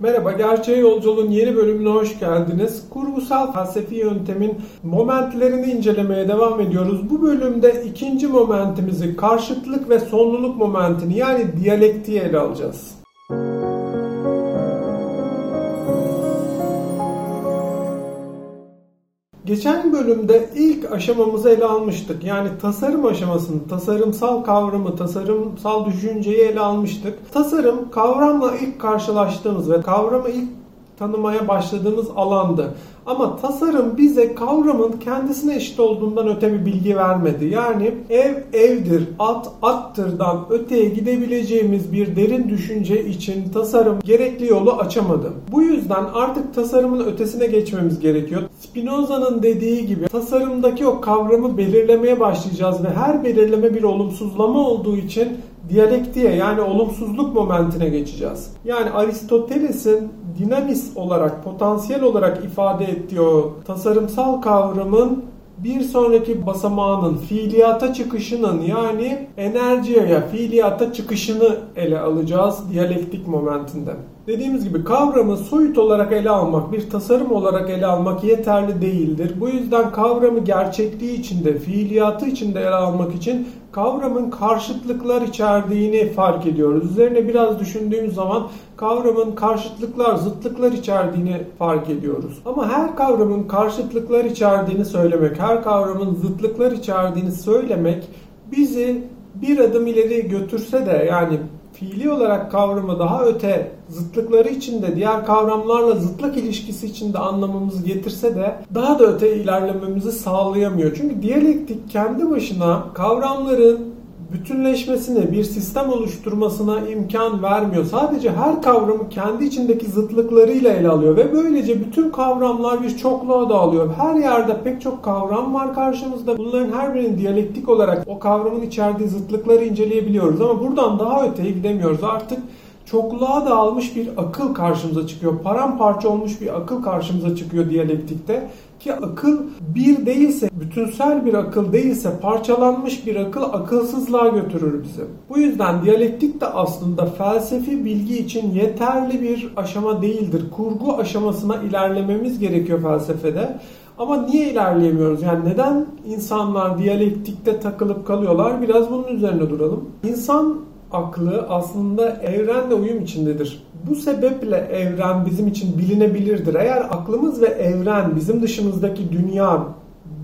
Merhaba, Gerçeğe Yolculuğun yeni bölümüne hoş geldiniz. Kurgusal felsefi yöntemin momentlerini incelemeye devam ediyoruz. Bu bölümde ikinci momentimizi, karşıtlık ve sonluluk momentini yani diyalektiği ele alacağız. Geçen bölümde ilk aşamamızı ele almıştık. Yani tasarım aşamasını, tasarımsal kavramı, tasarımsal düşünceyi ele almıştık. Tasarım kavramla ilk karşılaştığımız ve kavramı ilk tanımaya başladığımız alandı. Ama tasarım bize kavramın kendisine eşit olduğundan öte bir bilgi vermedi. Yani ev evdir, at attırdan öteye gidebileceğimiz bir derin düşünce için tasarım gerekli yolu açamadı. Bu yüzden artık tasarımın ötesine geçmemiz gerekiyor. Spinoza'nın dediği gibi tasarımdaki o kavramı belirlemeye başlayacağız ve her belirleme bir olumsuzlama olduğu için diyalektiğe yani olumsuzluk momentine geçeceğiz. Yani Aristoteles'in dinamis olarak, potansiyel olarak ifade ettiği o tasarımsal kavramın bir sonraki basamağının fiiliyata çıkışının yani enerjiye ya fiiliyata çıkışını ele alacağız diyalektik momentinde. Dediğimiz gibi kavramı soyut olarak ele almak, bir tasarım olarak ele almak yeterli değildir. Bu yüzden kavramı gerçekliği içinde, fiiliyatı içinde ele almak için kavramın karşıtlıklar içerdiğini fark ediyoruz. Üzerine biraz düşündüğümüz zaman kavramın karşıtlıklar, zıtlıklar içerdiğini fark ediyoruz. Ama her kavramın karşıtlıklar içerdiğini söylemek, her kavramın zıtlıklar içerdiğini söylemek bizi bir adım ileri götürse de yani fiili olarak kavramı daha öte zıtlıkları içinde diğer kavramlarla zıtlık ilişkisi içinde anlamamızı getirse de daha da öte ilerlememizi sağlayamıyor. Çünkü diyalektik kendi başına kavramların bütünleşmesine, bir sistem oluşturmasına imkan vermiyor. Sadece her kavramı kendi içindeki zıtlıklarıyla ele alıyor ve böylece bütün kavramlar bir çokluğa dağılıyor. Her yerde pek çok kavram var karşımızda. Bunların her birinin diyalektik olarak o kavramın içerdiği zıtlıkları inceleyebiliyoruz ama buradan daha öteye gidemiyoruz. Artık çokluğa dağılmış bir akıl karşımıza çıkıyor. Paramparça olmuş bir akıl karşımıza çıkıyor diyalektikte. Ki akıl bir değilse, bütünsel bir akıl değilse parçalanmış bir akıl akılsızlığa götürür bizi. Bu yüzden diyalektik de aslında felsefi bilgi için yeterli bir aşama değildir. Kurgu aşamasına ilerlememiz gerekiyor felsefede. Ama niye ilerleyemiyoruz? Yani neden insanlar diyalektikte takılıp kalıyorlar? Biraz bunun üzerine duralım. İnsan aklı aslında evrenle uyum içindedir. Bu sebeple evren bizim için bilinebilirdir. Eğer aklımız ve evren bizim dışımızdaki dünya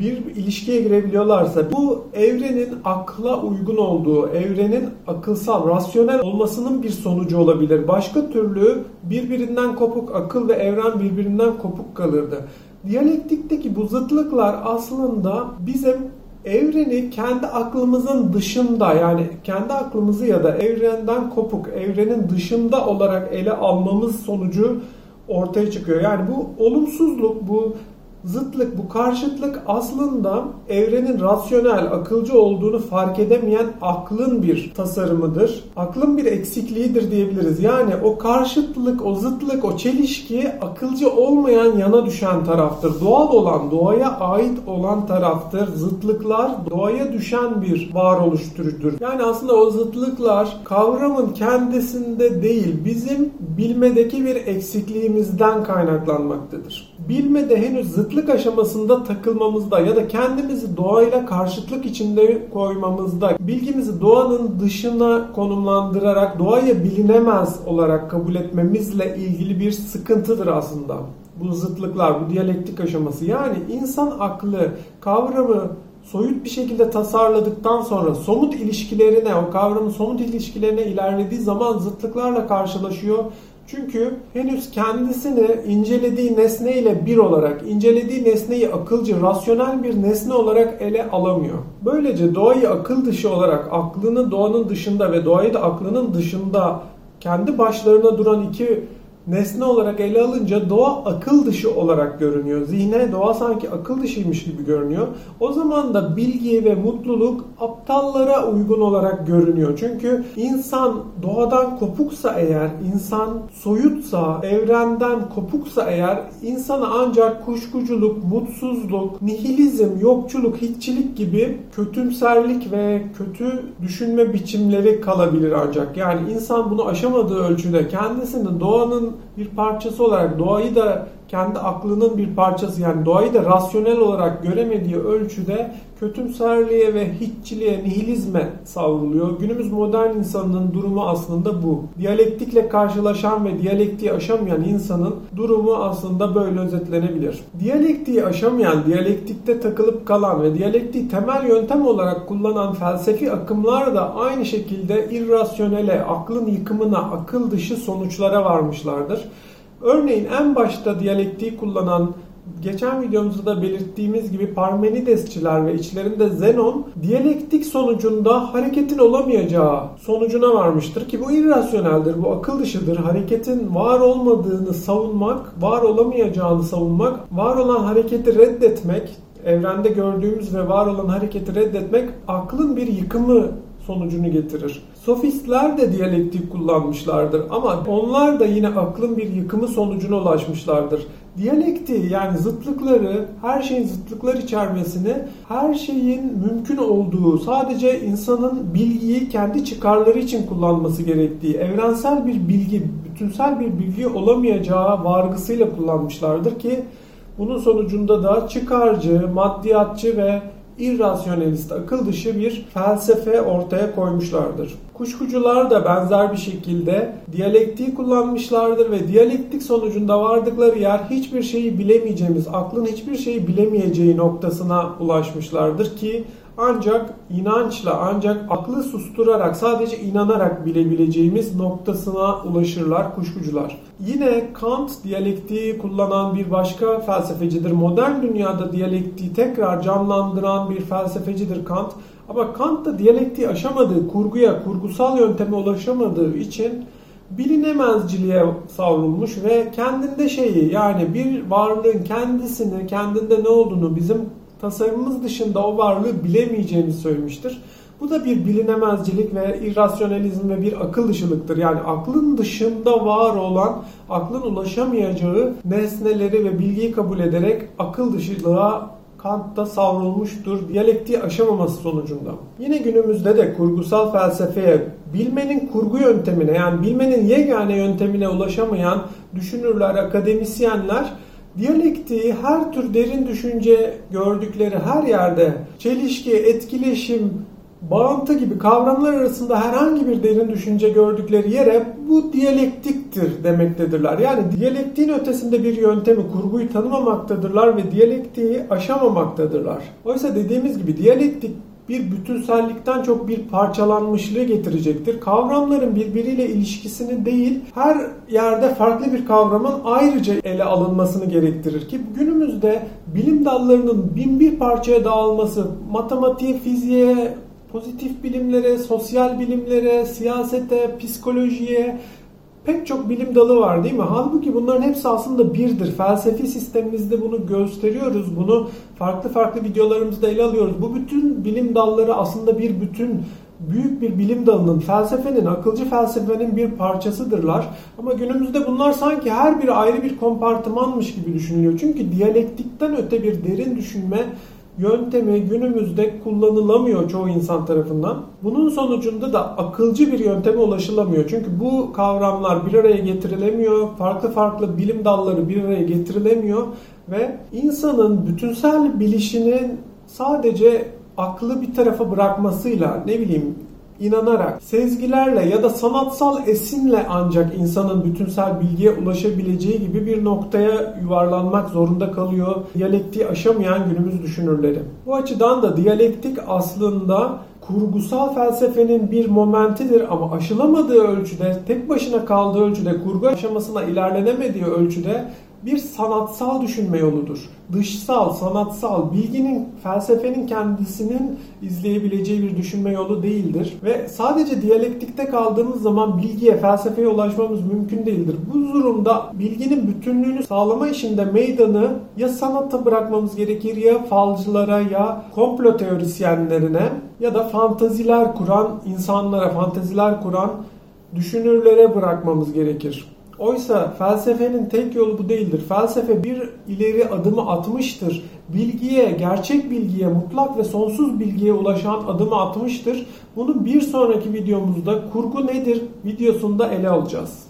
bir ilişkiye girebiliyorlarsa bu evrenin akla uygun olduğu, evrenin akılsal, rasyonel olmasının bir sonucu olabilir. Başka türlü birbirinden kopuk akıl ve evren birbirinden kopuk kalırdı. Diyalektikteki bu zıtlıklar aslında bizim evreni kendi aklımızın dışında yani kendi aklımızı ya da evrenden kopuk, evrenin dışında olarak ele almamız sonucu ortaya çıkıyor. Yani bu olumsuzluk, bu zıtlık, bu karşıtlık aslında evrenin rasyonel, akılcı olduğunu fark edemeyen aklın bir tasarımıdır. Aklın bir eksikliğidir diyebiliriz. Yani o karşıtlık, o zıtlık, o çelişki akılcı olmayan yana düşen taraftır. Doğal olan, doğaya ait olan taraftır. Zıtlıklar doğaya düşen bir varoluş türüdür. Yani aslında o zıtlıklar kavramın kendisinde değil, bizim bilmedeki bir eksikliğimizden kaynaklanmaktadır. Bilmede henüz zıt zıtlık aşamasında takılmamızda ya da kendimizi doğayla karşıtlık içinde koymamızda bilgimizi doğanın dışına konumlandırarak doğaya bilinemez olarak kabul etmemizle ilgili bir sıkıntıdır aslında. Bu zıtlıklar, bu diyalektik aşaması. Yani insan aklı kavramı soyut bir şekilde tasarladıktan sonra somut ilişkilerine, o kavramın somut ilişkilerine ilerlediği zaman zıtlıklarla karşılaşıyor çünkü henüz kendisini incelediği nesneyle bir olarak, incelediği nesneyi akılcı, rasyonel bir nesne olarak ele alamıyor. Böylece doğayı akıl dışı olarak, aklını doğanın dışında ve doğayı da aklının dışında kendi başlarına duran iki nesne olarak ele alınca doğa akıl dışı olarak görünüyor. Zihne doğa sanki akıl dışıymış gibi görünüyor. O zaman da bilgi ve mutluluk aptallara uygun olarak görünüyor. Çünkü insan doğadan kopuksa eğer, insan soyutsa, evrenden kopuksa eğer insana ancak kuşkuculuk, mutsuzluk, nihilizm, yokçuluk, hiççilik gibi kötümserlik ve kötü düşünme biçimleri kalabilir ancak. Yani insan bunu aşamadığı ölçüde kendisini doğanın bir parçası olarak doğayı da kendi aklının bir parçası yani doğayı da rasyonel olarak göremediği ölçüde kötümserliğe ve hiççiliğe, nihilizme savruluyor. Günümüz modern insanının durumu aslında bu. Diyalektikle karşılaşan ve diyalektiği aşamayan insanın durumu aslında böyle özetlenebilir. Diyalektiği aşamayan, diyalektikte takılıp kalan ve diyalektiği temel yöntem olarak kullanan felsefi akımlar da aynı şekilde irrasyonele, aklın yıkımına, akıl dışı sonuçlara varmışlardır. Örneğin en başta diyalektiği kullanan geçen videomuzda da belirttiğimiz gibi Parmenidesçiler ve içlerinde Zenon diyalektik sonucunda hareketin olamayacağı sonucuna varmıştır ki bu irrasyoneldir, bu akıl dışıdır. Hareketin var olmadığını savunmak, var olamayacağını savunmak, var olan hareketi reddetmek, evrende gördüğümüz ve var olan hareketi reddetmek aklın bir yıkımı sonucunu getirir. Sofistler de diyalektik kullanmışlardır ama onlar da yine aklın bir yıkımı sonucuna ulaşmışlardır. Diyalekti yani zıtlıkları, her şeyin zıtlıklar içermesini, her şeyin mümkün olduğu, sadece insanın bilgiyi kendi çıkarları için kullanması gerektiği, evrensel bir bilgi, bütünsel bir bilgi olamayacağı vargısıyla kullanmışlardır ki bunun sonucunda da çıkarcı, maddiyatçı ve irrasyonelist, akıl dışı bir felsefe ortaya koymuşlardır. Kuşkucular da benzer bir şekilde diyalektiği kullanmışlardır ve diyalektik sonucunda vardıkları yer hiçbir şeyi bilemeyeceğimiz, aklın hiçbir şeyi bilemeyeceği noktasına ulaşmışlardır ki ancak inançla, ancak aklı susturarak, sadece inanarak bilebileceğimiz noktasına ulaşırlar kuşkucular. Yine Kant diyalektiği kullanan bir başka felsefecidir. Modern dünyada diyalektiği tekrar canlandıran bir felsefecidir Kant. Ama Kant da diyalektiği aşamadığı, kurguya, kurgusal yönteme ulaşamadığı için bilinemezciliğe savrulmuş ve kendinde şeyi yani bir varlığın kendisini, kendinde ne olduğunu bizim tasarımımız dışında o varlığı bilemeyeceğini söylemiştir. Bu da bir bilinemezcilik ve irrasyonalizm ve bir akıl dışılıktır. Yani aklın dışında var olan, aklın ulaşamayacağı nesneleri ve bilgiyi kabul ederek akıl dışılığa Kant'ta savrulmuştur diyalektiği aşamaması sonucunda. Yine günümüzde de kurgusal felsefeye bilmenin kurgu yöntemine yani bilmenin yegane yöntemine ulaşamayan düşünürler, akademisyenler Diyalektiği her tür derin düşünce gördükleri her yerde çelişki, etkileşim, bağıntı gibi kavramlar arasında herhangi bir derin düşünce gördükleri yere bu diyalektiktir demektedirler. Yani diyalektiğin ötesinde bir yöntemi, kurguyu tanımamaktadırlar ve diyalektiği aşamamaktadırlar. Oysa dediğimiz gibi diyalektik bir bütünsellikten çok bir parçalanmışlığı getirecektir. Kavramların birbiriyle ilişkisini değil, her yerde farklı bir kavramın ayrıca ele alınmasını gerektirir ki günümüzde bilim dallarının bin bir parçaya dağılması, matematiğe, fiziğe, pozitif bilimlere, sosyal bilimlere, siyasete, psikolojiye, pek çok bilim dalı var değil mi? Halbuki bunların hepsi aslında birdir. Felsefi sistemimizde bunu gösteriyoruz. Bunu farklı farklı videolarımızda ele alıyoruz. Bu bütün bilim dalları aslında bir bütün büyük bir bilim dalının, felsefenin, akılcı felsefenin bir parçasıdırlar. Ama günümüzde bunlar sanki her biri ayrı bir kompartımanmış gibi düşünülüyor. Çünkü diyalektikten öte bir derin düşünme yöntemi günümüzde kullanılamıyor çoğu insan tarafından. Bunun sonucunda da akılcı bir yönteme ulaşılamıyor. Çünkü bu kavramlar bir araya getirilemiyor. Farklı farklı bilim dalları bir araya getirilemiyor ve insanın bütünsel bilişinin sadece aklı bir tarafa bırakmasıyla ne bileyim inanarak, sezgilerle ya da sanatsal esinle ancak insanın bütünsel bilgiye ulaşabileceği gibi bir noktaya yuvarlanmak zorunda kalıyor diyalektiği aşamayan günümüz düşünürleri. Bu açıdan da diyalektik aslında kurgusal felsefenin bir momentidir ama aşılamadığı ölçüde, tek başına kaldığı ölçüde, kurgu aşamasına ilerlenemediği ölçüde bir sanatsal düşünme yoludur. Dışsal, sanatsal, bilginin, felsefenin kendisinin izleyebileceği bir düşünme yolu değildir. Ve sadece diyalektikte kaldığımız zaman bilgiye, felsefeye ulaşmamız mümkün değildir. Bu durumda bilginin bütünlüğünü sağlama işinde meydanı ya sanata bırakmamız gerekir ya falcılara ya komplo teorisyenlerine ya da fantaziler kuran insanlara, fantaziler kuran düşünürlere bırakmamız gerekir. Oysa felsefenin tek yolu bu değildir. Felsefe bir ileri adımı atmıştır. Bilgiye, gerçek bilgiye, mutlak ve sonsuz bilgiye ulaşan adımı atmıştır. Bunu bir sonraki videomuzda kurgu nedir videosunda ele alacağız.